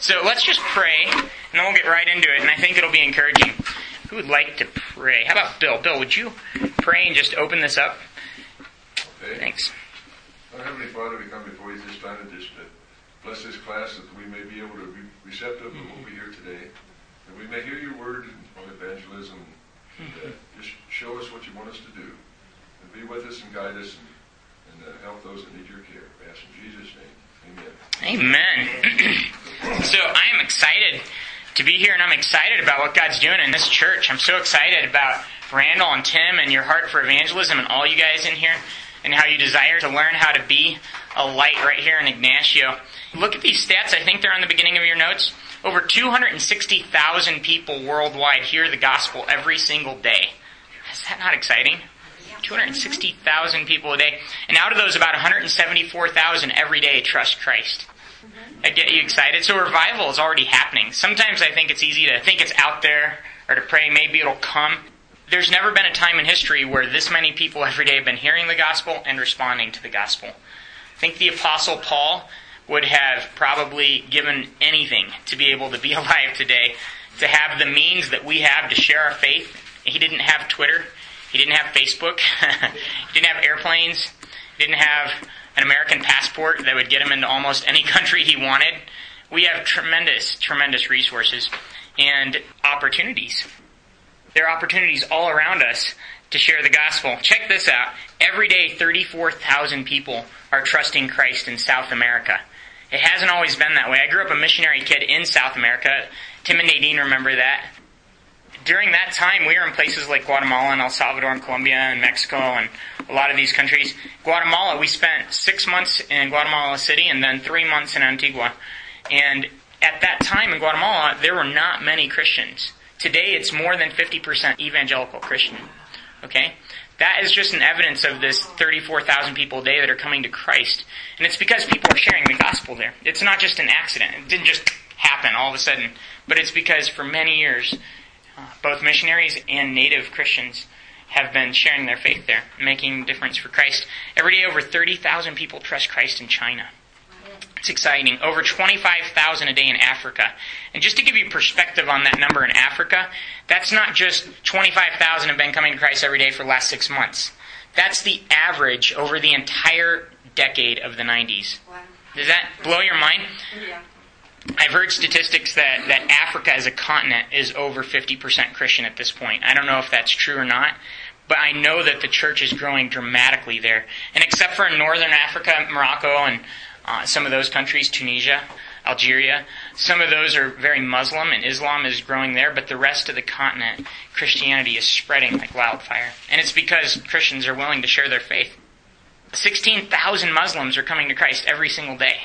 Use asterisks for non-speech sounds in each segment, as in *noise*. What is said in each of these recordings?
So let's just pray, and then we'll get right into it, and I think it'll be encouraging. Who would like to pray? How about Bill? Bill, would you pray and just open this up? Okay. Thanks. Our Heavenly Father, we come before you this time and just uh, bless this class that we may be able to be receptive of what we hear today. That we may hear your word on evangelism. And, uh, just show us what you want us to do. And be with us and guide us and, and uh, help those that need your care. We ask in Jesus' name. Amen. *clears throat* So I am excited to be here, and I'm excited about what God's doing in this church. I'm so excited about Randall and Tim and your heart for evangelism and all you guys in here, and how you desire to learn how to be a light right here in Ignacio. Look at these stats. I think they're on the beginning of your notes. Over 260,000 people worldwide hear the gospel every single day. Is that not exciting? 260,000 people a day. And out of those, about 174,000 every day trust Christ. Mm-hmm. I get you excited. So revival is already happening. Sometimes I think it's easy to think it's out there or to pray maybe it'll come. There's never been a time in history where this many people every day have been hearing the gospel and responding to the gospel. I think the apostle Paul would have probably given anything to be able to be *laughs* alive today, to have the means that we have to share our faith. He didn't have Twitter. He didn't have Facebook. *laughs* he didn't have airplanes. He didn't have an American passport that would get him into almost any *laughs* country he wanted. We have tremendous, tremendous resources and opportunities. There are opportunities all around us to share the gospel. Check this out. Every day, 34,000 people are trusting Christ in South America. It hasn't always been that way. I grew up a missionary kid in South America. Tim and Nadine remember that during that time, we were in places like Guatemala and El Salvador and Colombia and Mexico and a lot of these countries. Guatemala, we spent six months in Guatemala City and then three months in Antigua. And at that time in Guatemala, there were not many Christians. Today, it's more than 50% evangelical Christian. Okay? That is just an evidence of this 34,000 people a day that are coming to Christ. And it's because people are sharing the gospel there. It's not just an accident. It didn't just happen all of a sudden. But it's because for many years, uh, both missionaries and native Christians have been sharing their faith there, making a difference for Christ. Every day, over 30,000 people trust Christ in China. It's exciting. Over 25,000 a day in Africa. And just to give you perspective on that number in Africa, that's not just 25,000 have been coming to Christ every day for the last six months. That's the average over the entire decade of the 90s. Does that blow your mind? Yeah. I've heard statistics that, that Africa as a continent is over 50% Christian at this point. I don't know if that's true or not, but I know that the church is growing dramatically there. And except for northern Africa, Morocco, and uh, some of those countries, Tunisia, Algeria, some of those are very Muslim, and Islam is growing there, but the rest of the continent, Christianity is spreading like wildfire. And it's because Christians are willing to share their faith. 16,000 Muslims are coming to Christ every single day.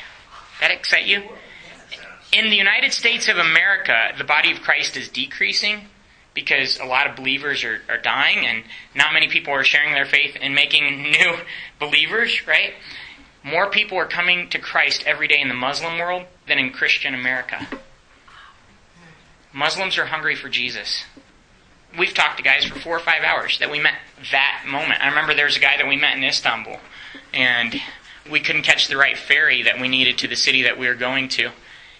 That excite you? In the United States of America, the body of Christ is decreasing because a lot of believers are, are dying and not many people are sharing their faith and making *laughs* new believers, right? More people are coming to Christ every day in the Muslim world than in Christian America. Muslims are hungry for Jesus. We've talked to guys for four or five hours that we met that moment. I remember there was a guy that we met in Istanbul, and we couldn't catch the right ferry that we needed to the city that we were going to.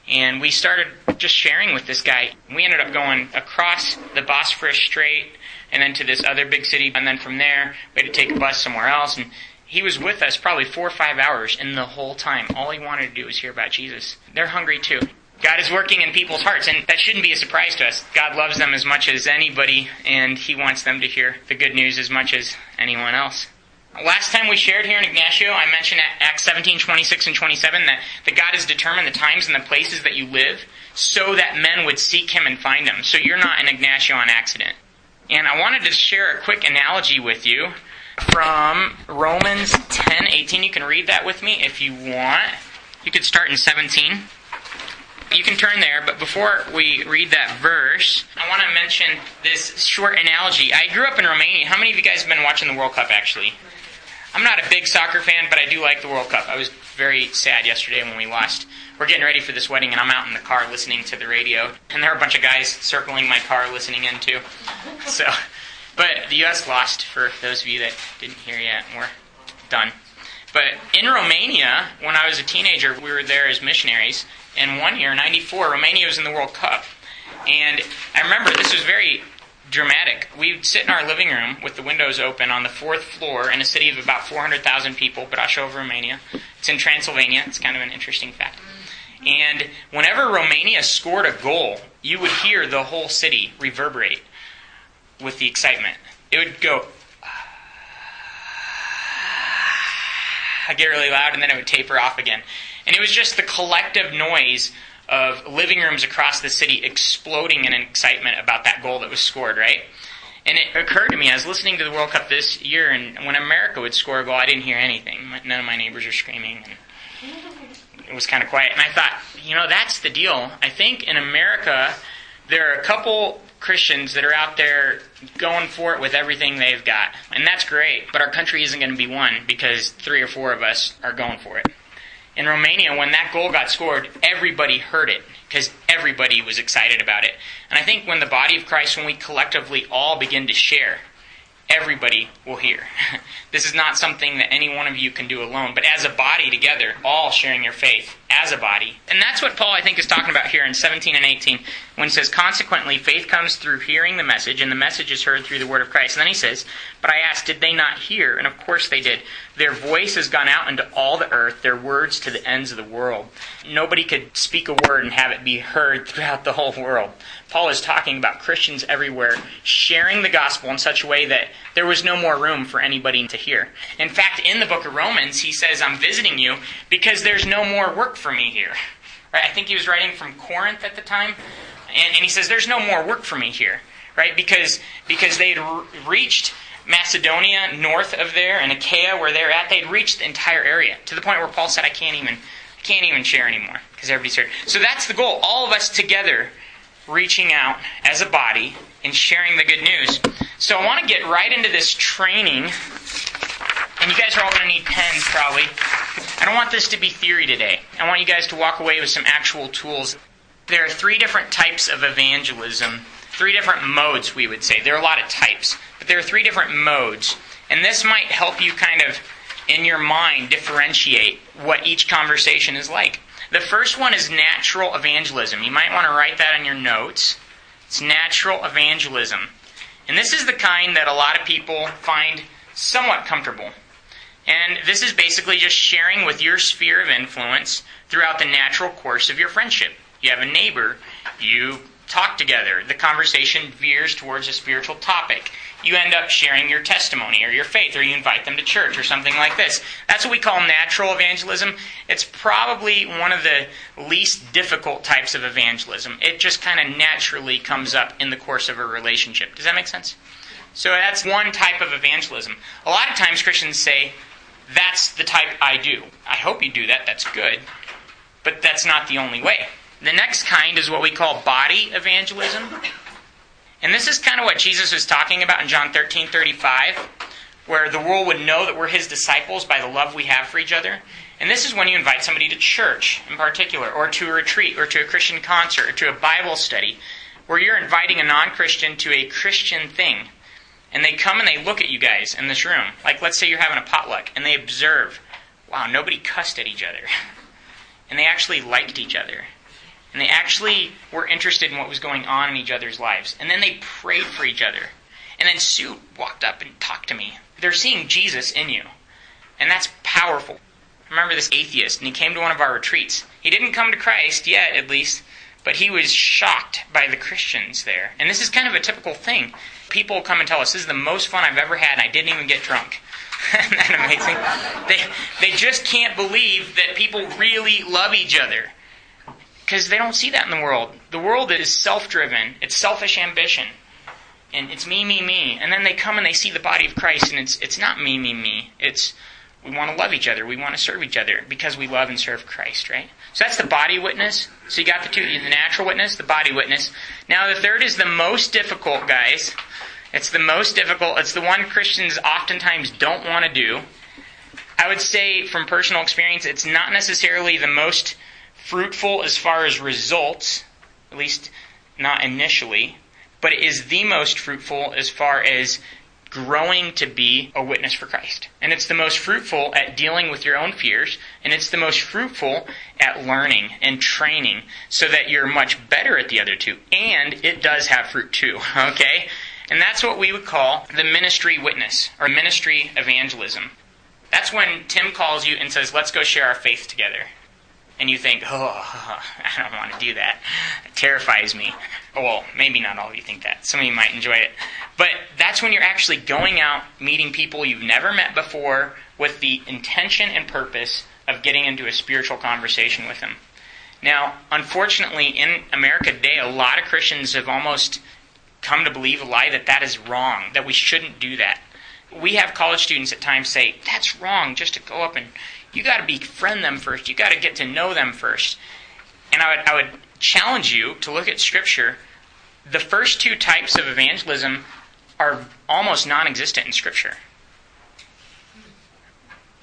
And we started just sharing with this guy. We ended up going across the Bosphorus Strait and then to this other big city. And then from there, we had to take a bus somewhere else. And he was with us probably four or five hours. And the whole time, all he wanted to do was hear about Jesus. They're hungry too. God is working in people's hearts, and that shouldn't be a surprise to us. God loves them as much as anybody, and He wants them to hear the good news as much as anyone else. Last time we shared here in Ignacio, I mentioned Acts 17, 26 and 27 that, that God has determined the times and the places that you live so that men would seek Him and find Him. So you're not in Ignacio on accident. And I wanted to share a quick analogy with you from Romans 10, 18. You can read that with me if you want. You could start in 17. You can turn there, but before we read that verse, I want to mention this short analogy. I grew up in Romania. How many of you guys have been watching the World Cup, actually? I'm not a big soccer fan, but I do like the World Cup. I was very sad yesterday when we lost. We're getting ready for this wedding, and I'm out in the car listening to the radio, and there are a bunch of guys circling my car listening in too. *laughs* So, but the U.S. lost. For those of you that didn't hear yet, we're done. But in Romania, when I was a teenager, we were there as missionaries, And one year, 94, Romania was in the World Cup. And I remember this was very dramatic. We'd sit in our living room with the windows open on the fourth floor in a city of about 400,000 people, Brasov, Romania. It's in Transylvania. It's kind of an interesting fact. And whenever Romania scored a goal, you would hear the whole city reverberate with the excitement. It would go, *sighs* I get really loud, and then it would taper off again. And it was just the collective noise of living rooms across the city exploding in excitement about that goal that was scored, right? And it occurred to me, I was listening to the World Cup this year, and when America would score a goal, I didn't hear anything. None of my neighbors were screaming. And it was kind of quiet. And I thought, you know, that's the deal. I think in America, there are a couple Christians that are out there going for it with everything they've got. And that's great, but our country isn't going to be won because three or four of us are going for it. In Romania, when that goal got scored, everybody heard it because everybody was excited about it. And I think when the body of Christ, when we collectively all begin to share, everybody will hear. *laughs* this is not something that any one of you can do alone, but as a body together, all sharing your faith as a body. And that's what Paul, I think, is talking about here in 17 and 18 when he says, Consequently, faith comes through hearing the message, and the message is heard through the word of Christ. And then he says, But I asked, did they not hear? And of course they did. Their voice has gone out into all the earth, their words to the ends of the world. Nobody could speak a word and have it be heard throughout the whole world. Paul is talking about Christians everywhere sharing the gospel in such a way that there was no more room for anybody to hear. In fact, in the book of Romans, he says, I'm visiting you because there's no more work for me here. Right? I think he was writing from Corinth at the time. And, and he says, There's no more work for me here. Right? Because, because they'd re- reached Macedonia north of there and Achaia where they're at, they'd reached the entire area to the point where Paul said, I can't even, I can't even share anymore because everybody's heard. So that's the goal. All of us together reaching out as a body and sharing the good news. So I want to get right into this training. And you guys are all going to need pens probably. I don't want this to be theory today. I want you guys to walk away with some actual tools. There are three different types of evangelism, three different modes, we would say. There are a lot of types, but there are three different modes. And this might help you kind of, in your mind, differentiate what each conversation is like. The first one is natural evangelism. You might want to write that on your notes. It's natural evangelism. And this is the kind that a lot of people find somewhat comfortable. And this is basically just sharing with your sphere of influence throughout the natural course of your friendship. You have a neighbor, you talk together, the conversation veers towards a spiritual topic. You end up sharing your testimony or your faith, or you invite them to church or something like this. That's what we call natural evangelism. It's probably one of the least difficult types of evangelism. It just kind of naturally comes up in the course of a relationship. Does that make sense? So that's one type of evangelism. A lot of times Christians say, that's the type I do. I hope you do that, that's good. But that's not the only way. The next kind is what we call body evangelism. And this is kind of what Jesus was talking about in John 13 35, where the world would know that we're his disciples by the love we have for each other. And this is when you invite somebody to church in particular, or to a retreat, or to a Christian concert, or to a Bible study, where you're inviting a non Christian to a Christian thing. And they come and they look at you guys in this room. Like, let's say you're having a potluck, and they observe, wow, nobody cussed at each other. *laughs* and they actually liked each other. And they actually were interested in what was going on in each other's lives. And then they prayed for each other. And then Sue walked up and talked to me. They're seeing Jesus in you. And that's powerful. I remember this atheist, and he came to one of our retreats. He didn't come to Christ yet, at least, but he was shocked by the Christians there. And this is kind of a typical thing. People come and tell us, this is the most fun I've ever had, and I didn't even get drunk. *laughs* Isn't that amazing? They, they just can't believe that people really love each other because they don't see that in the world. The world is self driven, it's selfish ambition. And it's me, me, me. And then they come and they see the body of Christ, and it's, it's not me, me, me. It's we want to love each other. We want to serve each other because we love and serve Christ, right? So that's the body witness. So you got the two, the natural witness, the body witness. Now the third is the most difficult, guys. It's the most difficult. It's the one Christians oftentimes don't want to do. I would say from personal experience, it's not necessarily the most fruitful as far as results, at least not initially, but it is the most fruitful as far as growing to be a witness for Christ. And it's the most fruitful at dealing with your own fears, and it's the most fruitful at learning and training so that you're much better at the other two. And it does have fruit too, *laughs* okay? And that's what we would call the ministry witness or ministry evangelism. That's when Tim calls you and says, let's go share our faith together. And you think, oh, *laughs* I don't want to do that. It terrifies me. Well, maybe not all of you think that. Some of you might enjoy it. But that's when you're actually going out, meeting people you've never met before with the intention and purpose of getting into a spiritual conversation with them. Now, unfortunately, in America today, a lot of Christians have almost come to believe a lie that that is wrong, that we shouldn't do that we have college students at times say, that's wrong, just to go up and you got to befriend them first. You got to get to know them first. And I would, I would challenge you to look at Scripture. The first two types of evangelism are almost non existent in Scripture.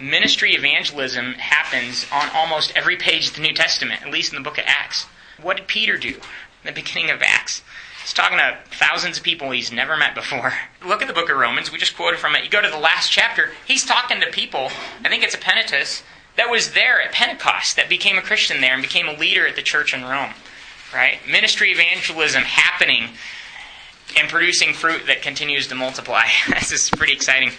Ministry evangelism happens on almost every page of the New Testament, at least in the book of Acts. What did Peter do in the beginning of Acts? He's talking to thousands of people he's never met before. *laughs* Look at the book of Romans. We just quoted from it. You go to the last chapter, he's talking to people, I think it's a Epaenetus, that was there at Pentecost, that became a Christian there and became a leader at the church in Rome. Right? Ministry evangelism happening and producing fruit that continues to multiply. *laughs* this is pretty exciting.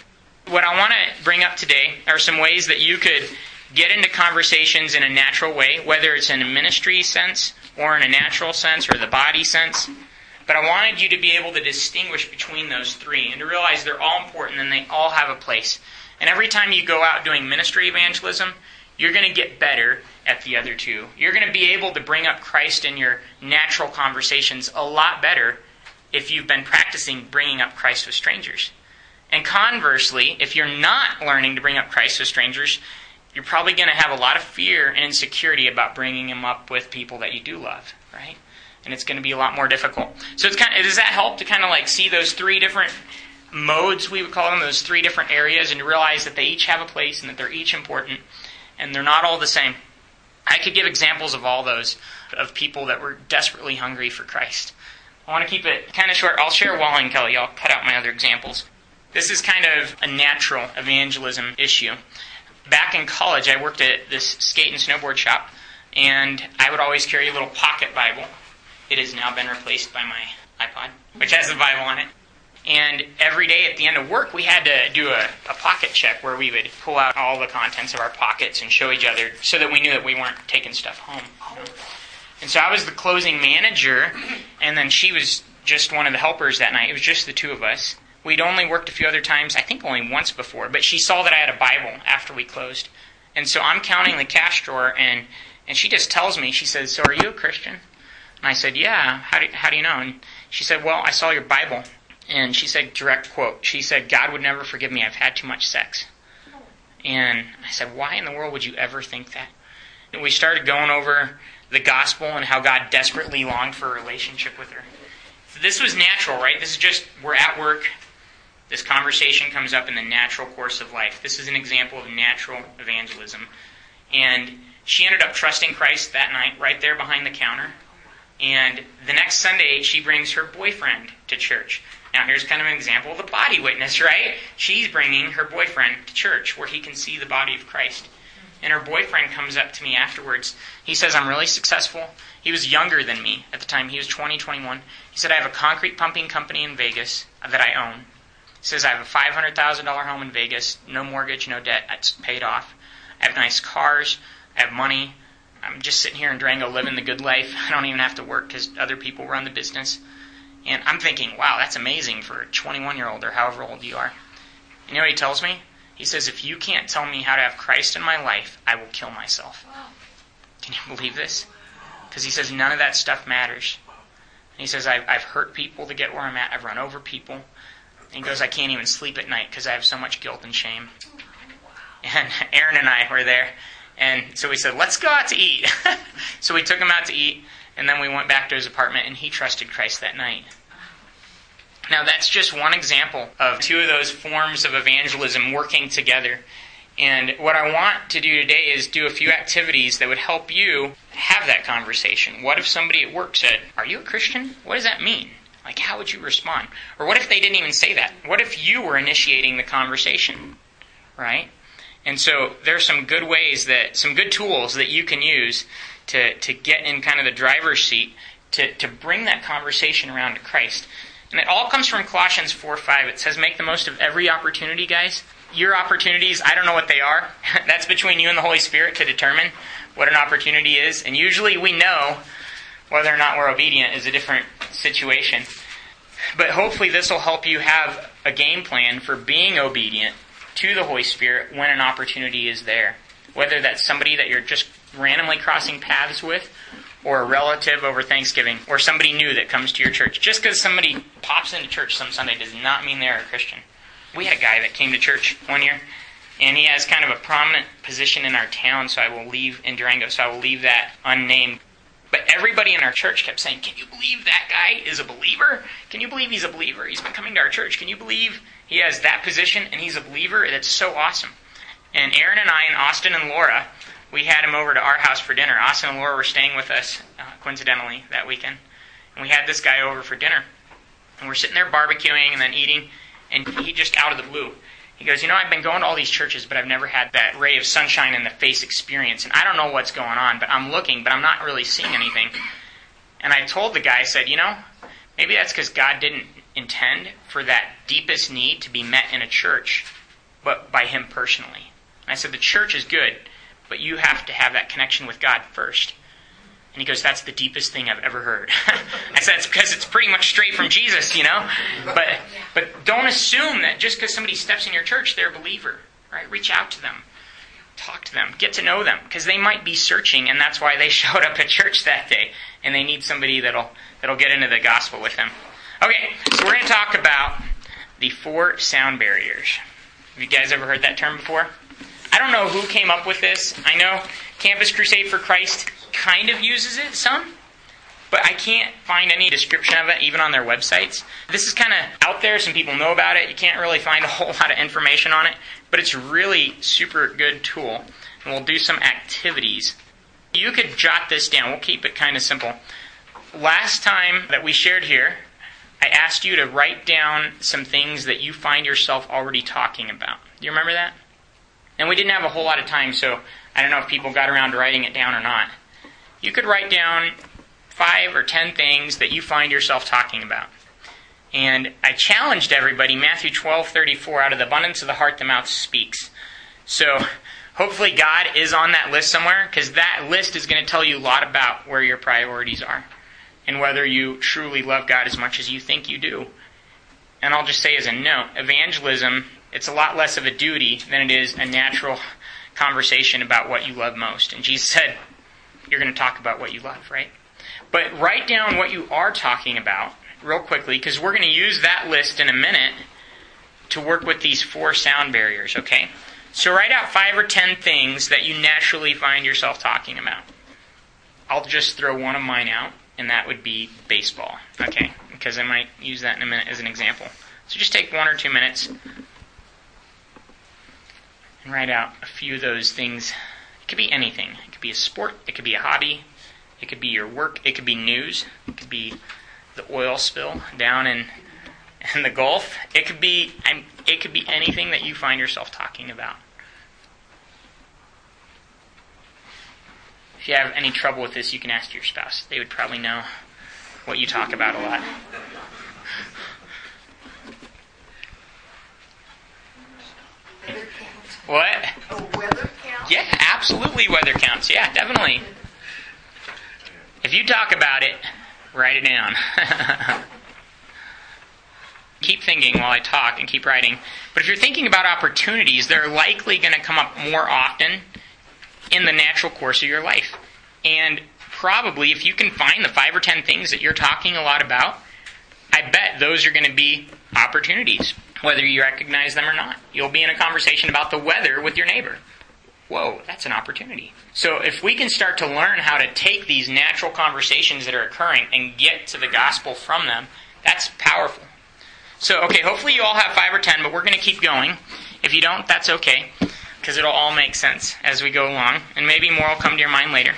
What I want to bring up today are some ways that you could get into conversations in a natural way, whether it's in a ministry sense or in a natural sense or the body sense. But I wanted you to be able to distinguish between those three and to realize they're all important and they all have a place. And every time you go out doing ministry evangelism, you're going to get better at the other two. You're going to be able to bring up Christ in your natural conversations a lot better if you've been practicing bringing up Christ with strangers. And conversely, if you're not learning to bring up Christ with strangers, you're probably going to have a lot of fear and insecurity about bringing him up with people that you do love, right? And it's going to be a lot more difficult. So it's kind of, does that help to kind of like see those three different modes we would call them, those three different areas, and to realize that they each have a place and that they're each important, and they're not all the same. I could give examples of all those of people that were desperately hungry for Christ. I want to keep it kind of short. I'll share Wally and Kelly. I'll cut out my other examples. This is kind of a natural evangelism issue. Back in college, I worked at this skate and snowboard shop, and I would always carry a little pocket Bible it has now been replaced by my iPod, which has the Bible on it. And every day at the end of work, we had to do a, a, pocket check where we would pull out all the contents of our pockets and show each other so that we knew that we weren't taking stuff home. And so I was the closing manager, and then she was just one of the helpers that night. It was just the two of us. We'd only worked a few other times, I think only once before, but she saw that I had a Bible after we closed. And so I'm counting the cash drawer, and, and she just tells me, she says, So are you a Christian? And I said, Yeah, how do, how do you know? And she said, Well, I saw your Bible. And she said, direct quote, she said, God would never forgive me. I've had too much sex. And I said, Why in the world would you ever think that? And we started going over the gospel and how God desperately longed for a relationship with her. This was natural, right? This is just, we're at work. This conversation comes up in the natural course of life. This is an example of natural evangelism. And she ended up trusting Christ that night, right there behind the counter. And the next Sunday, she brings her boyfriend to church. Now, here's kind of an example of the body witness, right? She's bringing her boyfriend to church where he can see the body of Christ. And her boyfriend comes up to me afterwards. He says, I'm really successful. He was younger than me at the time. He was 20, 21. He said, I have a concrete pumping company in Vegas that I own. He says, I have a $500,000 home in Vegas, no mortgage, no debt, it's paid off. I have nice cars, I have money, I'm just sitting here in Durango living the good life. I don't even have to work because other people run the business. And I'm thinking, wow, that's amazing for a 21 year old or however old you are. You know what he tells me? He says, if you can't tell me how to have Christ in my life, I will kill myself. Can you believe this? Because he says, none of that stuff matters. And he says, I've, I've hurt people to get where I'm at. I've run over people. And he goes, I can't even sleep at night because I have so much guilt and shame. And *laughs* Aaron and I were there. And so we said, let's go out to eat. *laughs* so we took him out to eat, and then we went back to his apartment, and he trusted Christ that night. Now, that's just one example of two of those forms of evangelism working together. And what I want to do today is do a few activities that would help you have that conversation. What if somebody at work said, Are you a Christian? What does that mean? Like, how would you respond? Or what if they didn't even say that? What if you were initiating the conversation? Right? And so there's some good ways that, some good tools that you can use to, to get in kind of the driver's seat to, to bring that conversation around to Christ. And it all comes from Colossians 4 5. It says, Make the most of every opportunity, guys. Your opportunities, I don't know what they are. *laughs* That's between you and the Holy Spirit to determine what an opportunity is. And usually we know whether or not we're obedient is a different situation. But hopefully, this will help you have a game plan for being obedient to the Holy Spirit when an opportunity is there. Whether that's somebody that you're just randomly crossing paths with, or a relative over Thanksgiving, or somebody new that comes to your church. Just because somebody pops into church some Sunday does not mean they're a Christian. We had a guy that came to church one year, and he has kind of a prominent position in our town, so I will leave in Durango, so I will leave that unnamed. But everybody in our church kept saying, Can you believe that guy is a believer? Can you believe he's a believer? He's been coming to our church. Can you believe he has that position and he's a believer? That's so awesome. And Aaron and I and Austin and Laura we had him over to our house for dinner. Austin and Laura were staying with us, uh, coincidentally, that weekend. And we had this guy over for dinner. And we're sitting there barbecuing and then eating, and he just out of the blue. He goes, You know, I've been going to all these churches, but I've never had that ray of sunshine in the face experience. And I don't know what's going on, but I'm looking, but I'm not really seeing anything. And I told the guy, I said, You know, maybe that's because God didn't intend for that deepest need to be met in a church, but by Him personally. And I said, The church is good but you have to have that connection with God first. And he goes, That's the deepest thing I've ever heard. *laughs* I said, It's because it's pretty much straight from Jesus, you know? But, but don't assume that just because somebody steps in your church, they're a believer, right? Reach out to them, talk to them, get to know them, because they might be searching, and that's why they *laughs* showed up at church that day, and they need somebody that'll, that'll get into the gospel with them. Okay, so we're going to talk about the four sound barriers. Have you guys ever heard that term before? I don't know who came up with this. I know Campus Crusade for Christ kind of uses it some, but I can't find any description of it even on their websites. This is kind of out there. Some people know about it. You can't really find a whole lot of information on it, but it's really super good tool. And we'll do some activities. You could jot this down. We'll keep it kind of simple. Last time that we shared here, I asked you to write down some things that you find yourself already talking about. Do you remember that? And we didn't have a whole lot of time, so I don't know if people got around to writing it down or not. You could write down five or ten things that you find yourself talking about. And I challenged everybody, Matthew 12, 34, out of the abundance of the heart, the mouth speaks. So hopefully God is on that list somewhere, because that list is going to tell you a lot about where your priorities are and whether you truly love God as much as you think you do. And I'll just say as a note, evangelism it's a lot less of a duty than it is a natural conversation about what you love most. And Jesus said, You're going to talk about what you love, right? But write down what you are talking about real quickly because we're going to use that list in a minute to work with these four sound barriers, okay? So write out five or ten things that you naturally find yourself talking about. I'll just throw one of mine out, and that would be baseball, okay? Because I might use that in a minute as an example. So just take one or two minutes, and write out a few of those things. It could be anything. It could be a sport, it could be a hobby, it could be your work, it could be news, it could be the oil spill down in in the Gulf. It could be it could be anything that you find yourself talking about. If you have any trouble with this, you can ask your spouse. They would probably know what you talk about a lot. What? Yeah, absolutely weather counts. Yeah, definitely. If you talk about it, write it down. *laughs* keep thinking while I talk and keep writing. But if you're thinking about opportunities, they're likely going to come up more often in the natural course of your life. And probably, if you can find the five or ten things that you're talking a lot about, I bet those are going to be opportunities whether you recognize them or not. You'll be in a conversation about the weather with your neighbor. Whoa, that's an opportunity. So if we can start to learn how to take these natural conversations that are occurring and get to the gospel from them, that's powerful. So, okay, hopefully you all have five or ten, but we're going to keep going. If you don't, that's okay, because it'll all make sense as we go along, and maybe more will come to your mind later.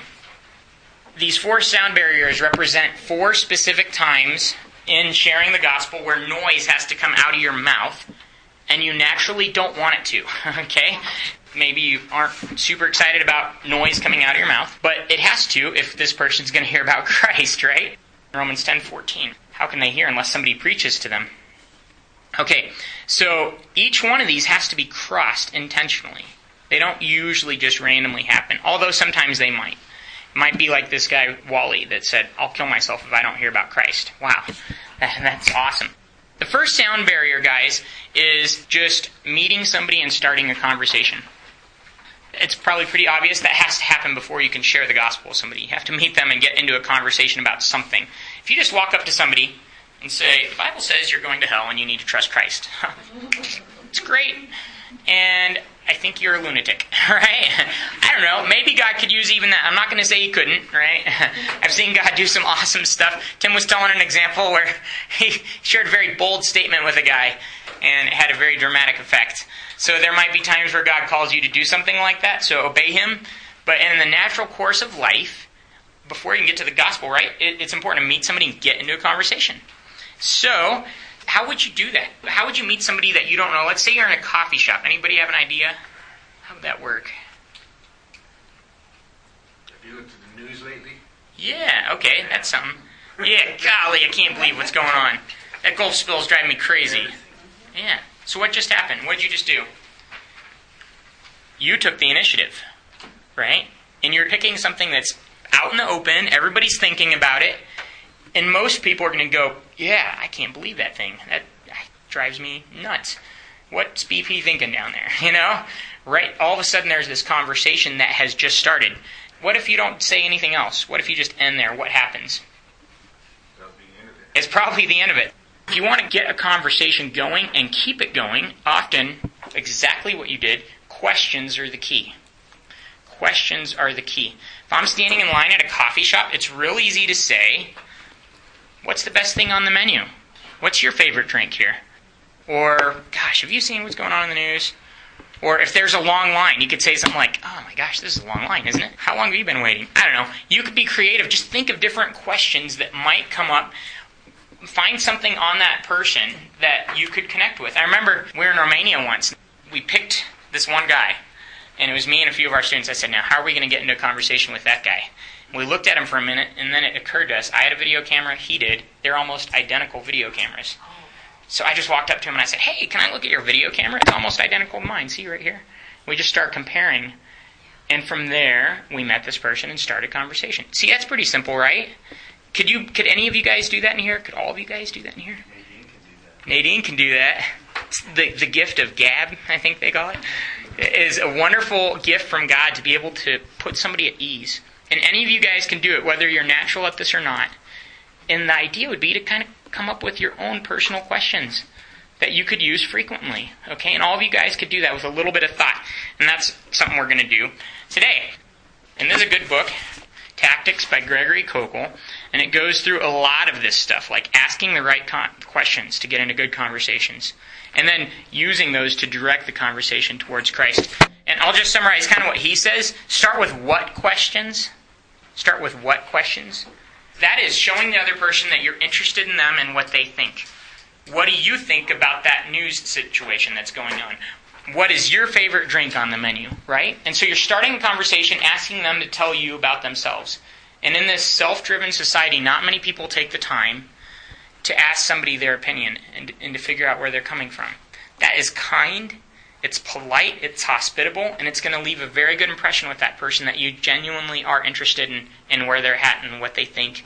These four sound barriers represent four specific times in sharing the gospel where noise has to come out of your mouth and you naturally don't want it to, *laughs* okay? Maybe you aren't super excited about noise coming out of your mouth, but it has to if this person's going to hear about *laughs* Christ, right? Romans 10:14. How can they hear unless somebody preaches to them? Okay, so each one of these has to be crossed intentionally. They don't usually just randomly happen, although sometimes they might. Might be like this guy, Wally, that said, I'll kill myself if I don't hear about Christ. Wow, *laughs* that's awesome. The first sound barrier, guys, is just meeting somebody and starting a conversation. It's probably pretty obvious that has to happen before you can share the gospel with somebody. You have to meet them and get into a conversation about something. If you just walk up to somebody and say, The Bible says you're going to hell and you need to trust Christ, *laughs* it's great. And I think you're a lunatic, *laughs* right? I don't know. Maybe God could use even that. I'm not going to say He couldn't, right? *laughs* I've seen God do some *laughs* awesome stuff. Tim was telling an example where he shared a very bold statement with a guy, and it had a very dramatic effect. So there might be times where God calls you to do something like that, so obey Him. But in the natural course of life, before you can get to the gospel, right, it, it's important to meet somebody and get into a conversation. So how would you do that? How would you meet somebody that you don't know? Let's say you're in a coffee shop. Anybody have an idea? How would that work? Have you looked at the news lately? Yeah, okay, that's something. Yeah, golly, I can't believe what's going on. That Gulf spill is driving me crazy. Yeah. So what just happened? What did you just do? You took the initiative, right? And you're picking something that's out in the open, everybody's thinking about it, and most people are going to go, yeah, I can't believe that thing. That, drives me nuts. What's BP thinking down there? *laughs* You know? Right? All of a sudden, there's this conversation that has just started. What if you don't say anything else? What if you just end there? What happens? It's probably the end of it. If you want to get a conversation going and keep it going, often, exactly what you did, questions are the key. Questions are the key. If I'm standing in line at a coffee shop, it's real easy to say, What's the best thing on the menu? What's your favorite drink here? Or, gosh, have you seen what's going on in the news? Or if there's a long line, you could say something like, oh my gosh, this is a long line, isn't it? How long have you been waiting? I don't know. You could be creative. Just think of different questions that might come up. Find something on that person that you could connect with. I remember we were in Romania once. We picked this one guy, and it was me and a few of our students. I said, now, how are we going to get into a conversation with that guy? We looked at him for a minute, and then it occurred to us I had a video camera, he did. They're almost identical video cameras. So I just walked up to him and I said, Hey, can I look at your video camera? It's almost identical to mine. See right here? We just start comparing. And from there, we met this person and started conversation. See, that's pretty simple, right? Could you? Could any of you guys do that in here? Could all of you guys do that in here? Nadine can do that. Can do that. The, the gift of gab, I think they call it, is a wonderful gift from God to be able to put somebody at ease. And any of you guys can do it, whether you're natural at this or not. And the idea would be to kind of come up with your own personal questions that you could use frequently. Okay? And all of you guys could do that with a little bit of thought. And that's something we're going to do today. And this is a good book, Tactics by Gregory Koukl. And it goes through a lot of this stuff, like asking the right con- questions to get into good conversations. And then using those to direct the conversation towards Christ. And I'll just summarize kind of what he says. Start with what questions? Start with what questions? That is showing the other person that you're interested in them and what they think. What do you think about that news situation that's going on? What is your favorite drink on the menu, right? And so you're starting a conversation asking them to tell you about themselves. And in this self driven society, not many people take the time to ask somebody their opinion and, and to figure out where they're coming from. That is kind it's polite, it's hospitable, and it's going to leave a very good impression with that person that you genuinely are interested in, in where they're at and what they think.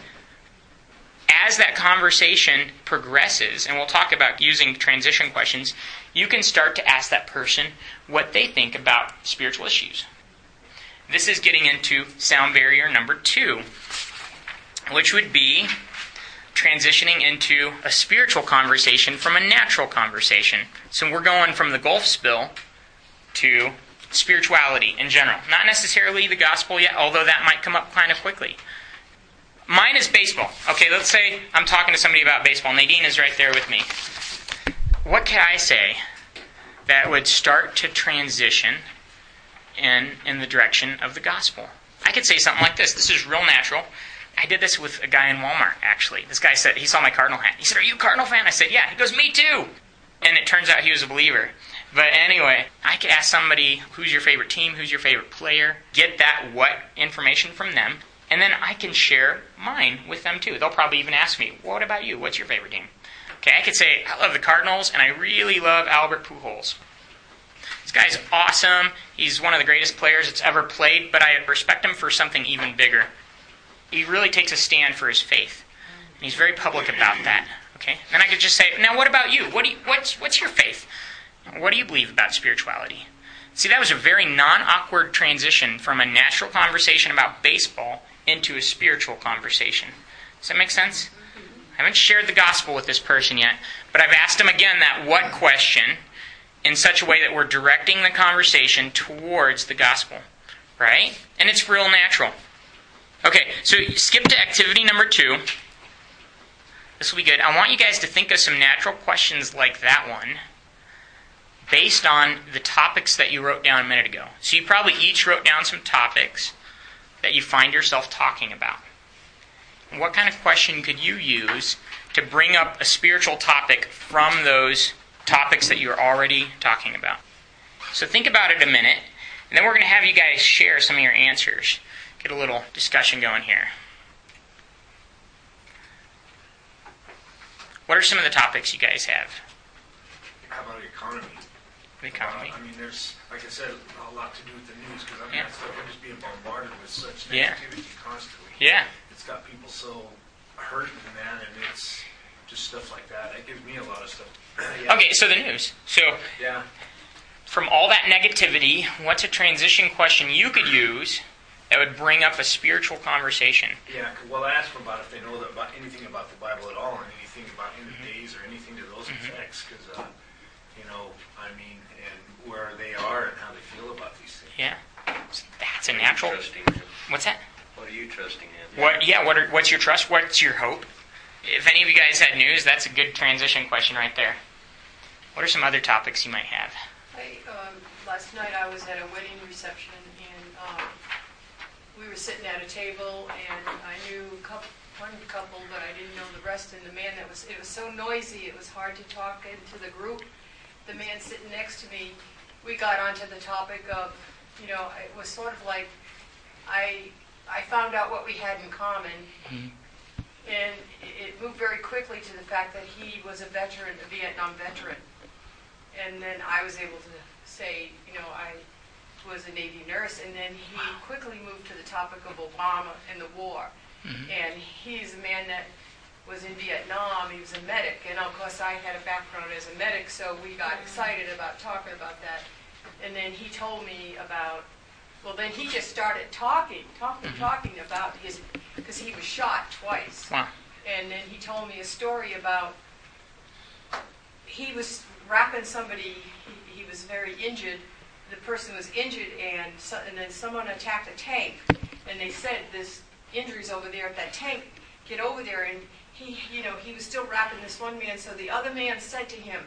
As that conversation progresses, and we'll talk about using transition questions, you can start to ask that person what they think about spiritual issues. This is getting into sound barrier number two, which would be transitioning into a spiritual conversation from a natural conversation. So we're going from the Gulf spill to spirituality in general. Not necessarily the gospel yet, although that might come up kind of quickly. Mine is baseball. Okay, let's say I'm talking to somebody about baseball. Nadine is right there with me. What can I say that would start to transition in, in the direction of the gospel? I could say something like this. This is real natural. I did this with a guy in Walmart, actually. This guy said, he saw my Cardinal hat. He said, Are you a Cardinal fan? I said, Yeah. He goes, Me too. And it turns out he was a believer. But anyway, I could ask somebody, Who's your favorite team? Who's your favorite player? Get that what information from them. And then I can share mine with them too. They'll probably even ask me, What about you? What's your favorite team? Okay, I could say, I love the Cardinals and I really love Albert Pujols. This guy's awesome. He's one of the greatest players that's ever played, but I respect him for something even bigger. He really takes a stand for his faith. And he's very public about that. Okay? Then I could just say, now what about you? What do you what's what's your faith? What do you believe about spirituality? See, that was a very non-awkward transition from a natural conversation about baseball into a spiritual conversation. Does that make sense? I haven't shared the gospel with this person yet, but I've asked him again that what question in such a way that we're directing the conversation towards the gospel. Right? And it's real natural. Okay, so skip to activity number two. This will be good. I want you guys to think of some natural questions like that one based on the topics that you wrote down a minute ago. So you probably each wrote down some topics that you find yourself talking about. What kind of question could you use to bring up a spiritual topic from those topics that you're already talking about? So think about it a minute, and then we're going to have you guys share some of your answers. Get a little discussion going here. What are some of the topics you guys have? How about the economy? The economy. Uh, I mean, there's, like I said, a lot to do with the news because I mean, Yeah. that's we're just being bombarded with such Yeah. negativity constantly. Yeah. It's got people so hurting, man, and it's just stuff like that. That gives me a lot of stuff. yeah. *clears throat* Okay, so the news. So Yeah. from all that negativity, what's a transition question you could use that would bring up a spiritual conversation? Yeah, well, I asked them about if they know that about anything about the Bible at all, and anything about end Mm-hmm. of days or anything to those effects, because uh, you know, I mean, and where they are and how they feel about these things. Yeah. So that's a natural. Trusting. What's that? What are you trusting in? What? Yeah. What? Are, what's your trust? What's your hope? If any of you guys had news, that's a good transition question right there. What are some other topics you might have? I, um, last night I was at a wedding reception and, we were sitting at a table and I knew a couple, one couple, but I didn't know the rest. And the man that was, it was so noisy, it was hard to talk into the group. The man sitting next to me, we got onto the topic of, you know, it was sort of like, I, I found out what we had in common. Mm-hmm. And it moved very quickly to the fact that he was a veteran, a Vietnam veteran. And then I was able to say, you know, I was a Navy nurse, and then he quickly moved to the topic of Obama and the war. Mm-hmm. And he's a man that was in Vietnam, he was a medic, and of course I had a background as a medic, so we got mm-hmm. excited about talking about that. And then he told me about, well, then he just started talking, talking, mm-hmm. talking about his, because he was shot twice. Wow. And then he told me a story about he was wrapping somebody. He, he was very injured. The person was injured, and so, and then someone attacked a tank. And they said, "This injury's over there at that tank. Get over there." And he, you know, he was still wrapping this one man. So the other man said to him,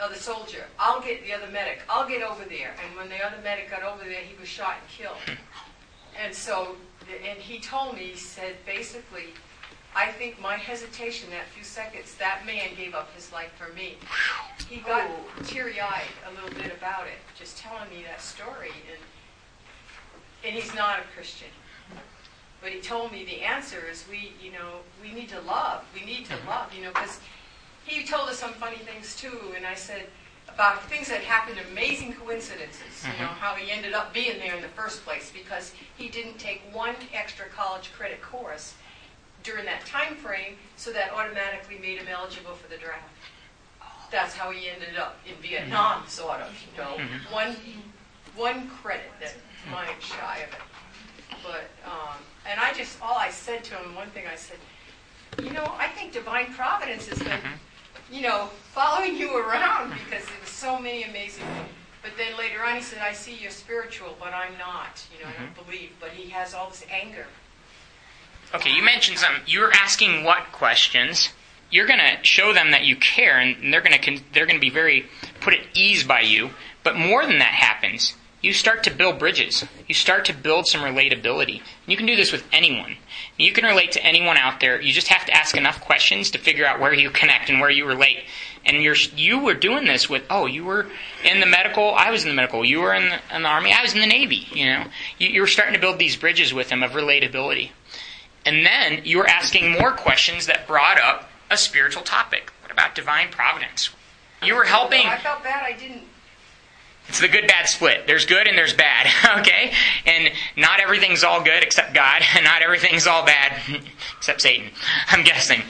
"Oh, the soldier, I'll get the other medic. I'll get over there." And when the other medic got over there, he was shot and killed. And so, and he told me, he said, basically, I think my hesitation, that few seconds, that man gave up his life for me. He got oh. teary-eyed a little bit about it, just telling me that story, and and he's not a Christian. But he told me the answer is we, you know, we need to love. We need to mm-hmm. love, you know, because he told us some funny things too, and I said about things that happened, amazing coincidences. You know, mm-hmm. how he ended up being there in the first place because he didn't take one extra college credit course during that time frame, so that automatically made him eligible for the draft. That's how he ended up in Vietnam, sort of. You know, mm-hmm. Mm-hmm. one one credit that might shy of it. But um, and I just all I said to him, one thing I said, you know, I think divine providence has been, mm-hmm. you know, following you around because there was so many amazing. Things. But then later on, he said, I see you're spiritual, but I'm not. You know, I don't believe. But he has all this anger. Okay, you mentioned something. You're asking what questions. You're going to show them that you care, and they're going to they're going to be very put at ease by you. But more than that happens, you start to build bridges. You start to build some relatability. You can do this with anyone. You can relate to anyone out there. You just have to ask enough questions to figure out where you connect and where you relate. And you're, you were doing this with, oh, you were in the medical, I was in the medical. You were in the, in the army, I was in the navy. You know, you, you were starting to build these bridges with them of relatability. And then you were asking more questions that brought up a spiritual topic. What about divine providence? You were helping. I felt bad I didn't It's the good bad split. There's good and there's bad, *laughs* okay? And not everything's all good except God, and *laughs* not everything's all bad *laughs* except Satan, I'm guessing.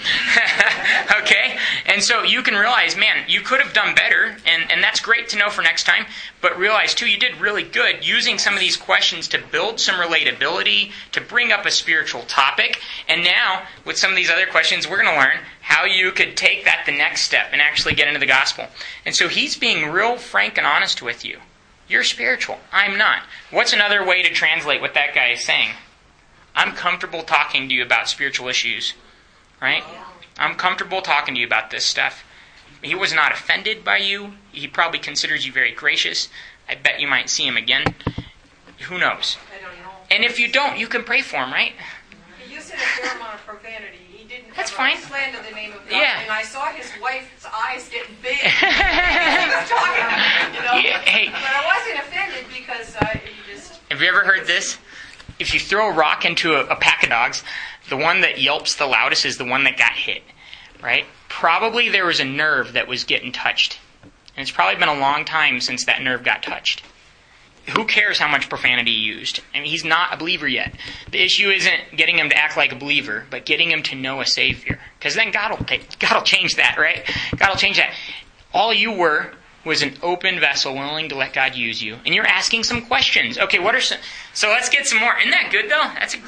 okay? And so you can realize, man, you could have done better, and, and that's great to know for next time, but realize too, you did really good using some of these questions to build some relatability, to bring up a spiritual topic, and now with some of these other questions, we're going to learn how you could take that the next step and actually get into the gospel. And so he's being real frank and honest with you. You're spiritual. I'm not. What's another way to translate what that guy is saying? I'm comfortable talking to you about spiritual issues, right? I'm comfortable talking to you about this stuff. He was not offended by you. He probably considers you very gracious. I bet you might see him again. Who knows? I don't know. And if you don't, you can pray for him, right? He used a fair amount of profanity. He didn't That's fine. slander the name of God. Yeah. And I saw his wife's eyes get *laughs* big. he was talking, you know. Yeah, hey. But I wasn't offended because uh, he just. Have you ever heard this? If you throw a rock into a, a pack of dogs, the one that yelps the loudest is the one that got hit, right? Probably there was a nerve that was getting touched. And it's probably been a long time since that nerve got touched. Who cares how much profanity he used? I mean, he's not a believer yet. The issue isn't getting him to act like a believer, but getting him to know a Savior. Because then God will, God will change that, right? God will change that. All you were was an open vessel willing to let God use you. And you're asking some questions. Okay, what are some. So let's get some more. Isn't that good, though? That's a.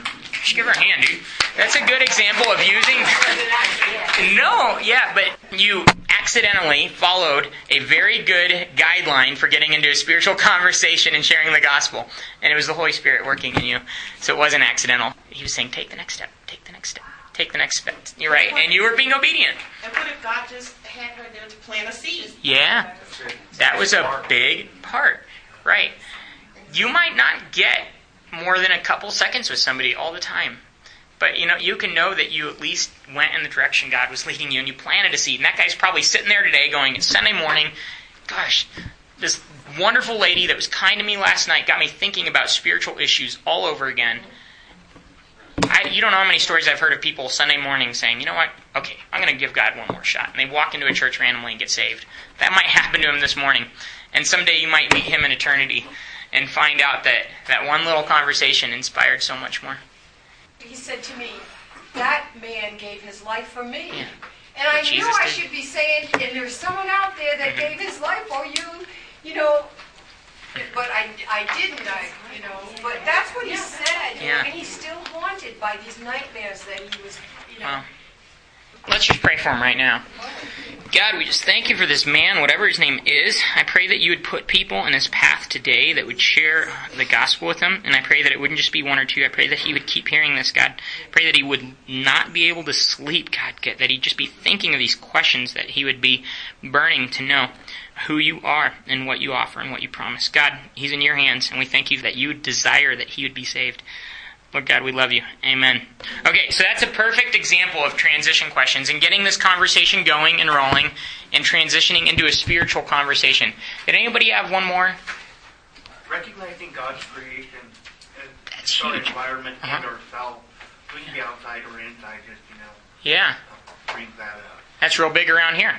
should give her a hand, dude. That's a good example of using. *laughs* No, yeah, but you accidentally followed a very good guideline for getting into a spiritual *laughs* conversation and sharing the gospel. And it was the Holy Spirit working in you. So it wasn't accidental. He was saying, take the next step, take the next step, take the next step. You're right. And you were being obedient. And what if God just had her there to plant a seed? Yeah. That was a big part. Right. You might not get more than a couple seconds with somebody all the time. But you know, you can know that you at least went in the direction God was leading you and you planted a seed. And that guy's probably sitting there today going, It's Sunday morning. Gosh, this wonderful lady that was kind to me last night got me thinking about spiritual issues all over again. I, you don't know how many stories I've heard of people Sunday morning saying, you know what, okay, I'm going to give God one more shot. And they walk into a church randomly and get saved. That might *laughs* happen to him this morning. And someday you might meet him in eternity and find out that that one little conversation inspired so much more. He said to me, That man gave his life for me. Yeah. And I But knew I did. should be saying, and there's someone out there that mm-hmm. gave his life for you, you know. But I, I didn't, I, you know. But that's what he said. you know, Yeah. And he's still haunted by these nightmares that he was, you know. Wow. Let's just pray for him right now. God, we just thank you for this man, whatever his name is. I pray that you would put people in his path today that would share the gospel with him. And I pray that it wouldn't just be one or two. I pray that he would keep hearing this, God. I pray that he would not be able to sleep, God. That he'd just be thinking of these questions, that he would be burning to know who you are and what you offer and what you promise. God, he's in your hands, and we thank you that you desire that he would be saved. Lord God, we love you. Amen. Okay, so that's a perfect example of transition questions and getting this conversation going and rolling and transitioning into a spiritual conversation. Did anybody have one more? recognizing God's creation and That's our environment Uh-huh. and ourselves, we can be outside or inside, just you know, Yeah, that up. that's real big around here.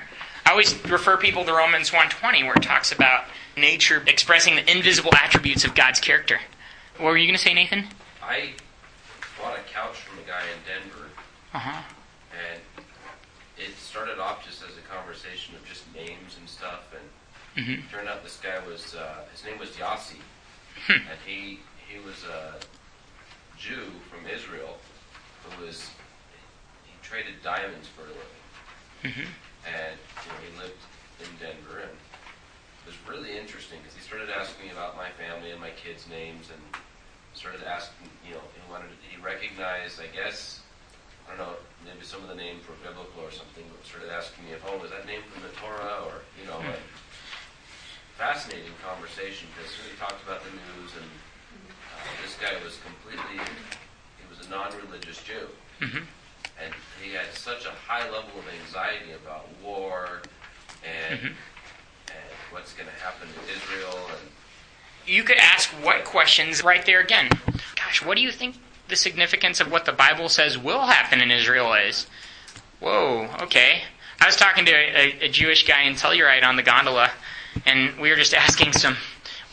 I always refer people to Romans 1:20 where it talks about nature expressing the invisible attributes of God's character. What were you going to say, Nathan? I bought a couch from a guy in Denver, Uh-huh. and it started off just as a conversation of just names and stuff, and Mhm. it turned out this guy was uh, his name was Yossi, Hmm. and he he was a Jew from Israel who was he traded diamonds for a living, Mhm. And you know, he lived in Denver, and it was really interesting because he started asking me about my family and my kids' names, and started asking, you know, he wanted he recognized, I guess, I don't know, maybe some of the names were biblical or something, but started asking me if, oh, was that name from the Torah, or you know, like, fascinating conversation because he talked about the news, and uh, this guy was completely, he was a non-religious Jew. Mhm. And he had such a high level of anxiety about war and, Mhm. and what's going to happen to Israel and You could ask what questions right there again. Gosh, what do you think the significance of what the Bible says will happen in Israel is? Whoa, okay. I was talking to a, a Jewish guy in Telluride on the gondola, and we were just *laughs* asking some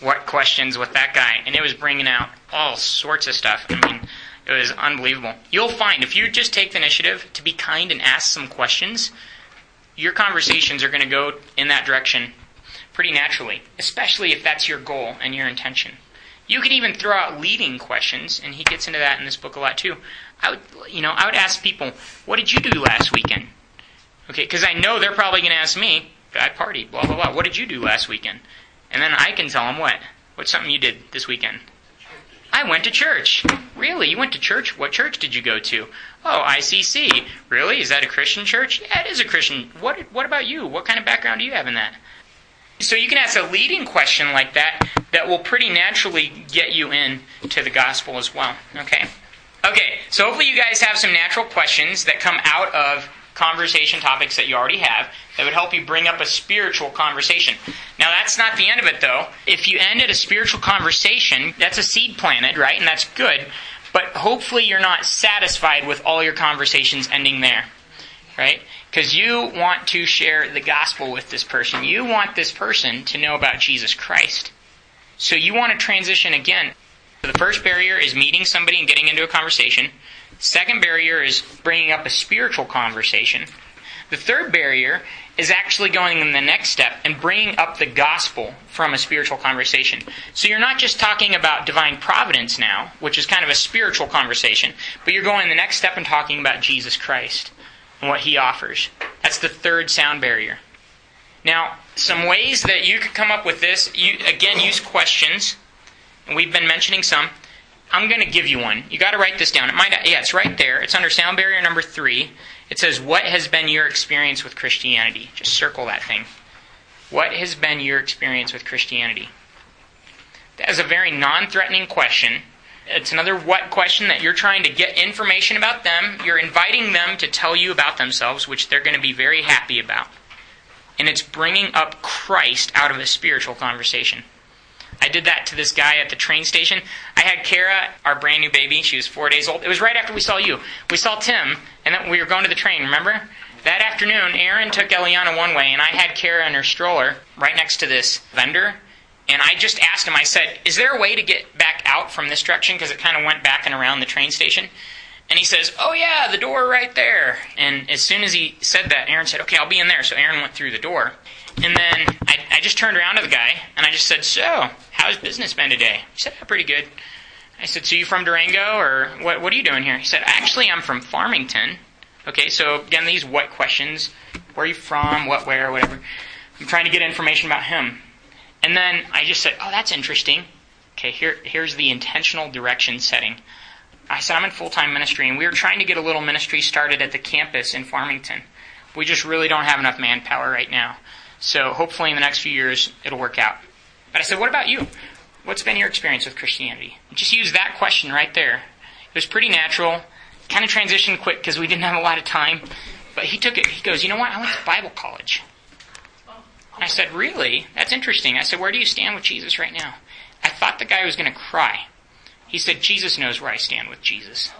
what questions with that guy, and it was bringing out all sorts of stuff. I mean, it was unbelievable. You'll find if you just take the initiative to be kind and ask some questions, your conversations are going to go in that direction pretty naturally, especially if that's your goal and your intention. You could even throw out leading questions, and he gets into that in this book a lot too. I would, you know, I would ask people, "What did you do last weekend?" Okay, because I know they're probably going to ask me, "I partied, blah blah blah." What did you do last weekend? And then I can tell them what. What's something you did this weekend? I went to church. Really? You went to church? What church did you go to? Oh, ICC. Really? Is that a Christian church? Yeah, it is a Christian. What What about you? What kind of background do you have in that? So you can ask a leading question like that that will pretty naturally get you in to the gospel as well. Okay? Okay, so hopefully you guys have some natural questions that come out of conversation topics that you already have that would help you bring up a spiritual conversation. Now that's not the end of it though. If you end at a spiritual conversation, that's a seed planted, right? And that's good. But hopefully you're not satisfied with all your conversations ending there. Right? Because you want to share the gospel with this person. You want this person to know about Jesus Christ. So you want to transition again. So the first barrier is meeting somebody and getting into a conversation. Second barrier is bringing up a spiritual conversation. The third barrier is actually going in the next step and bringing up the gospel from a spiritual conversation. So you're not just talking about divine providence now, which is kind of a spiritual conversation, but you're going the next step and talking about Jesus Christ and what he offers. That's the third sound barrier. Now, some ways that you could come up with this, you again use questions. And we've been mentioning some. I'm going to give you one. You got to write this down. It might yeah, it's right there. It's under sound barrier number 3. It says what has been your experience with Christianity? Just circle that thing. What has been your experience with Christianity? That is a very non-threatening question. It's another what question that you're trying to get information about them. You're inviting them to tell you about themselves, which they're going to be very happy about. And it's bringing up Christ out of a spiritual conversation. I did that to this guy at the train station. I had Kara, our brand new baby. She was four days old. It was right after we saw you. We saw Tim, and then we were going to the train, remember? That afternoon, Aaron took Eliana one way, and I had Kara in her stroller right next to this vendor. And I just asked him, I said, Is there a way to get back out from this direction? Because it kind of went back and around the train station. And he says, Oh, yeah, the door right there. And as soon as he said that, Aaron said, Okay, I'll be in there. So Aaron went through the door. And then I, I just turned around to the guy and I just said, So, how's business been today? He said, oh, Pretty good. I said, So you from Durango or what, what are you doing here? He said, Actually, I'm from Farmington. Okay, so again, these what questions. Where are you from? What, where, whatever. I'm trying to get information about him. And then I just said, Oh, that's interesting. Okay, here, here's the intentional direction setting. I said, I'm in full time ministry, and we were trying to get a little ministry started at the campus in Farmington. We just really don't have enough manpower right now. So hopefully in the next few years, it'll work out. But I said, What about you? What's been your experience with Christianity? Just use that question right there. It was pretty natural. Kind of transitioned quick because we didn't have a lot of time. But he took it. He goes, You know what? I went to Bible college. And I said, Really? That's interesting. I said, Where do you stand with Jesus right now? I thought the guy was going to cry. He said, Jesus knows where I stand with Jesus.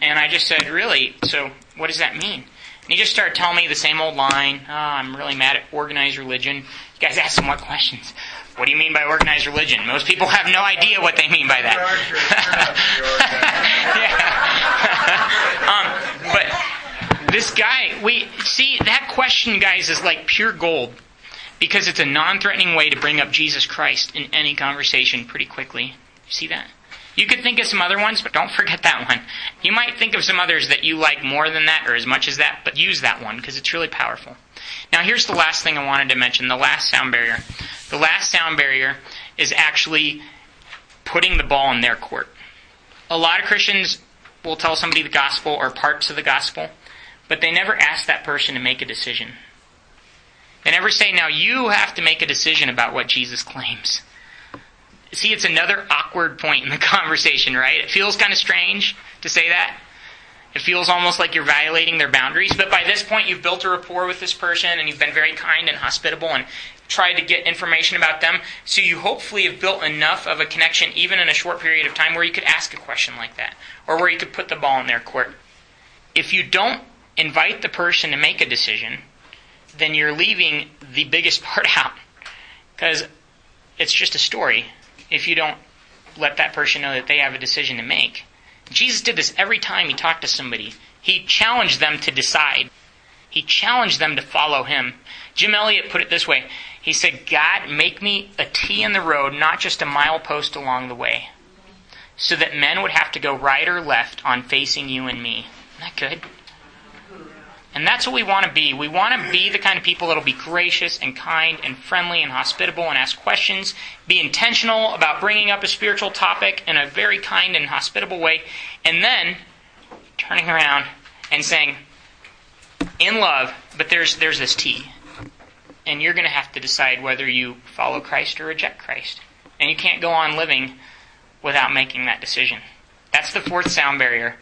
And I just said, Really? So what does that mean? And he just started telling me the same old line. Oh, I'm really mad at organized religion. You guys ask him what questions. What do you mean by organized religion? Most people have no idea what they mean by that. *laughs* yeah. um, but this guy, we see that question, guys, is like pure gold because it's a non-threatening way to bring up Jesus Christ in any conversation pretty quickly. You see that? You could think of some other ones, but don't forget that one. You might think of some others that you like more than that or as much as that, but use that one because it's really powerful. Now, here's the last thing I wanted to mention the last sound barrier. The last sound barrier is actually putting the ball in their court. A lot of Christians will tell somebody the gospel or parts of the gospel, but they never ask that person to make a decision. They never say, now you have to make a decision about what Jesus claims. See, it's another awkward point in the *laughs* conversation, right? It feels kind of strange to say that. It feels almost like you're violating their boundaries, but by this point you've built a rapport with this person and you've been very kind and hospitable and tried to get information about them. So you hopefully have built enough of a connection, even in a short period of time, where you could ask a question like that or where you could put the ball in their court. If you don't invite the person to make a decision, then you're leaving the biggest *laughs* part out because it's just a story if you don't let that person know that they have a decision to make. Jesus did this every time he talked to somebody. He challenged them to decide. He challenged them to follow him. Jim Elliot put it this way. He said, God, make me a T in the road, not just a milepost along the way, so that men would have to go right or left on facing you and me. Isn't that good? And that's what we want to be. We want to be the kind of people that'll be gracious and kind and friendly and hospitable and ask questions, be intentional about bringing up a spiritual topic in a very kind and hospitable way, and then turning around and saying, in love, but there's there's this T. And you're going to have to decide whether you follow Christ or reject Christ. And you can't go on living without making that decision. That's the fourth sound barrier.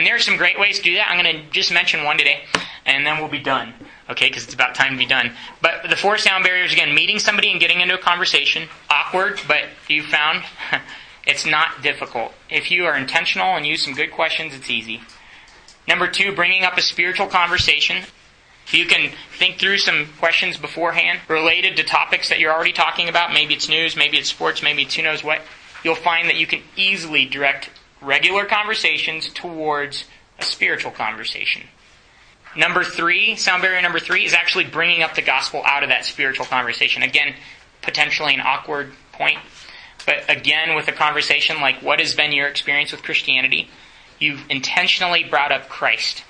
And there are some great ways to do that. I'm going to just mention one today, and then we'll be done. Okay, because it's about time to be done. But the four sound barriers again: meeting somebody and getting into a conversation. Awkward, but you found *laughs* it's not difficult. If you are intentional and use some good questions, it's easy. Number two, bringing up a spiritual conversation. You can think through some questions beforehand related to topics that you're already talking about. Maybe it's news, maybe it's sports, maybe it's who knows what. You'll find that you can easily direct regular conversations towards a spiritual conversation. Number three, sound barrier number three, is actually bringing up the gospel out of that spiritual conversation. Again, potentially an awkward point. But again, with a conversation like, what has been your experience with Christianity? You've intentionally brought up Christ.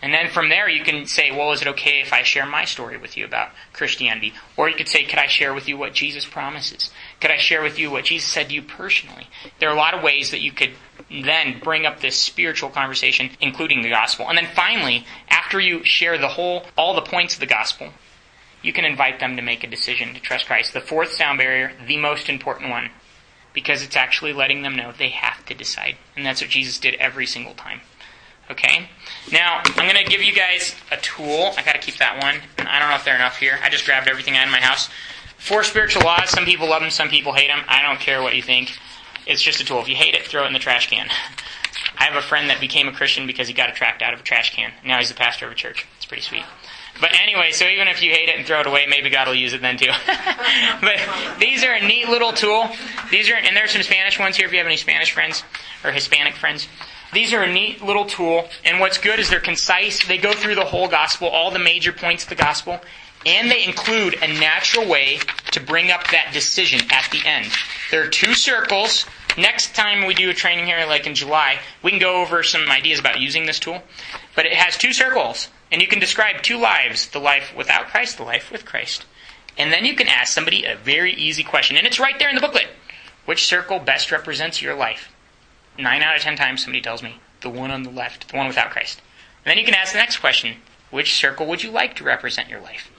And then from there, you can say, well, is it okay if I share my story with you about Christianity? Or you could say, could I share with you what Jesus promises? Could I share with you what Jesus said to you personally? There are a lot of ways that you could then bring up this spiritual conversation, including the gospel. And then finally, after you share the whole, all the points of the gospel, you can invite them to make a decision to trust Christ. The fourth sound barrier, the most important one, because it's actually letting them know they have to decide. And that's what Jesus did every single time. Okay? Now, I'm going to give you guys a tool. I got to keep that one. I don't know if they're enough here. I just grabbed everything out of my house. Four spiritual laws. Some people love them, some people hate them. I don't care what you think. It's just a tool. If you hate it, throw it in the trash can. *laughs* I have a friend that became a Christian because he got a tract out of a trash can. Now he's the pastor of a church. It's pretty sweet. But anyway, so even if you hate it and throw it away, maybe God will use it then too. *laughs* but these are a neat little tool. These are, and there's some Spanish ones here if you have any Spanish friends or Hispanic friends. These are a neat little tool, and what's good is they're concise. They go through the whole gospel, all the major points of the gospel, and they include a natural way to bring up that decision at the end. There are two circles. Next time we do a training here, like in July, we can go over some ideas about using this tool. But it has two circles, and you can describe two lives the life without Christ, the life with Christ. And then you can ask somebody a very easy question, and it's right there in the booklet. Which circle best represents your life? Nine out of ten times somebody tells me the one on the left, the one without Christ. And then you can ask the next question which circle would you like to represent your life?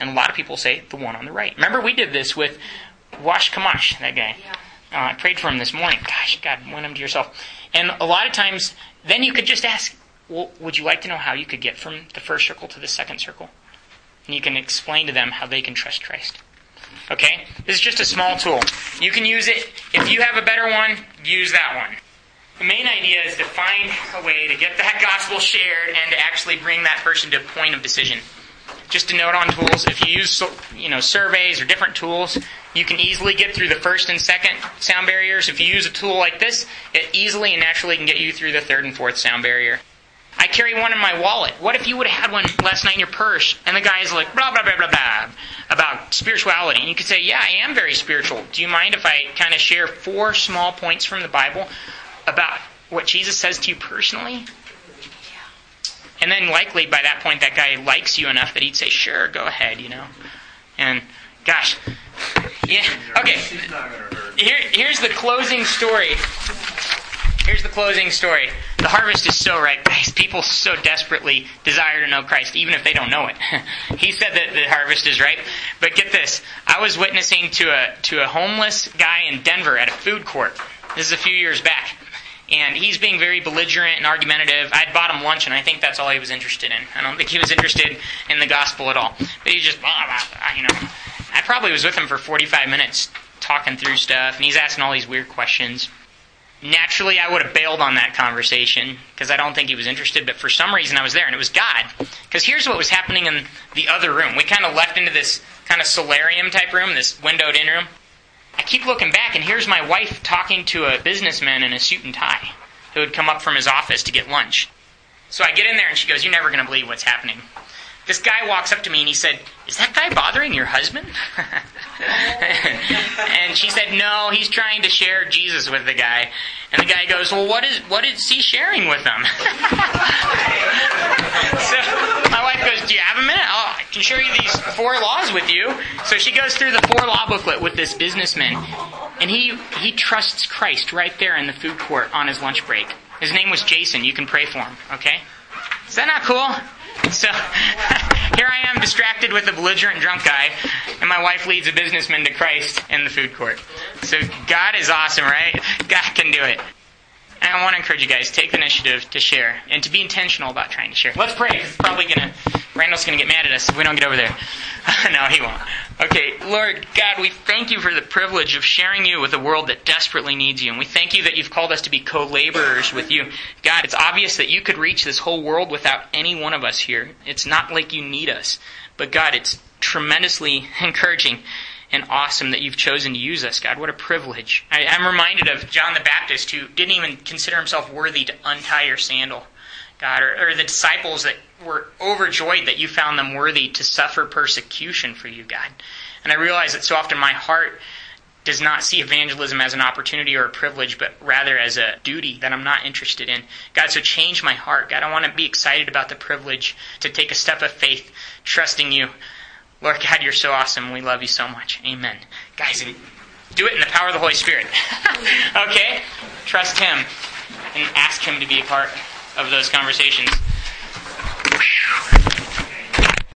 And a lot of people say the one on the right. Remember, we did this with Wash Kamash, that guy. Uh, I prayed for him this morning. Gosh, God, win him to yourself. And a lot of times, then you could just ask, well, would you like to know how you could get from the first circle to the second circle? And you can explain to them how they can trust Christ. Okay? This is just a small tool. You can use it. If you have a better one, use that one. The main idea is to find a way to get that *laughs* gospel shared and to actually bring that person to a point of decision. Just a note on tools: if you use you know surveys or different tools, you can easily get through the first and second sound barriers. If you use a tool like this, it easily and naturally can get you through the third and fourth sound barrier. I carry one in my wallet. What if you would have had one last night in your purse and the guy is like blah blah blah blah blah about spirituality? And you could say, Yeah, I am very spiritual. Do you mind if I kind of share four small points from the Bible about what Jesus says to you personally? And then likely by that point that guy likes you enough that he'd say, Sure, go ahead, you know. And gosh. Yeah. Okay. Here, here's the closing story. Here's the closing story. The harvest is so ripe, guys. People so desperately desire to know Christ, even if they don't know it. *laughs* he said that the harvest is ripe. But get this. I was witnessing to a, to a homeless guy in Denver at a food court. This is a few years back. And he's being very belligerent and argumentative. I'd bought him lunch, and I think that's all he was interested in. I don't think he was interested in the gospel at all. But he just, blah, blah, blah, you know. I probably was with him for 45 minutes talking through stuff, and he's asking all these weird questions naturally I would have bailed on that conversation because I don't think he was interested, but for some reason I was there, and it was God. Because here's what was happening in the other room. We kind of left into this kind of solarium type room, this windowed in room. I keep looking back, and here's my wife talking to a businessman in a suit and tie who had come up from his office to get lunch. So I get in there, and she goes, You're never going to believe what's happening. This guy walks up to me and he said, Is that guy bothering your husband? *laughs* and she said, No, he's trying to share Jesus with the guy. And the guy goes, Well, what is, what is he sharing with them? *laughs* so my wife goes, Do you have a minute? Oh, I can share you these four laws with you. So she goes through the four law booklet with this businessman. And he, he trusts Christ right there in the food court on his lunch break. His name was Jason. You can pray for him, okay? Is that not cool? So *laughs* here I am distracted with a belligerent drunk guy, and my wife leads a businessman to Christ in the food court. So God is awesome, right? *laughs* God can do it. And I want to encourage you guys, take the initiative to share and to be intentional about trying to share. Let's pray. It's probably gonna Randall's gonna get mad at us if we don't get over there. *laughs* no, he won't. Okay, Lord God, we thank you for the privilege of sharing you with a world that desperately needs you. And we thank you that you've called us to be co-laborers with you. God, it's obvious that you could reach this whole world without any one of us here. It's not like you need us. But God, it's tremendously *laughs* encouraging and awesome that you've chosen to use us, God. What a privilege. I, am reminded of John the Baptist who didn't even consider himself worthy to untie your sandal, God, or, or the disciples that were overjoyed that you found them worthy to suffer persecution for you, God. And I realize that so often my heart does not see evangelism as an opportunity or a privilege, but rather as a duty that I'm not interested in. God, so change my heart. God, I want to be excited about the privilege to take a step of faith, trusting you Lord God, you're so awesome. We love you so much. Amen. Guys, do it in the power of the Holy Spirit. *laughs* okay? Trust Him and ask Him to be a part of those conversations.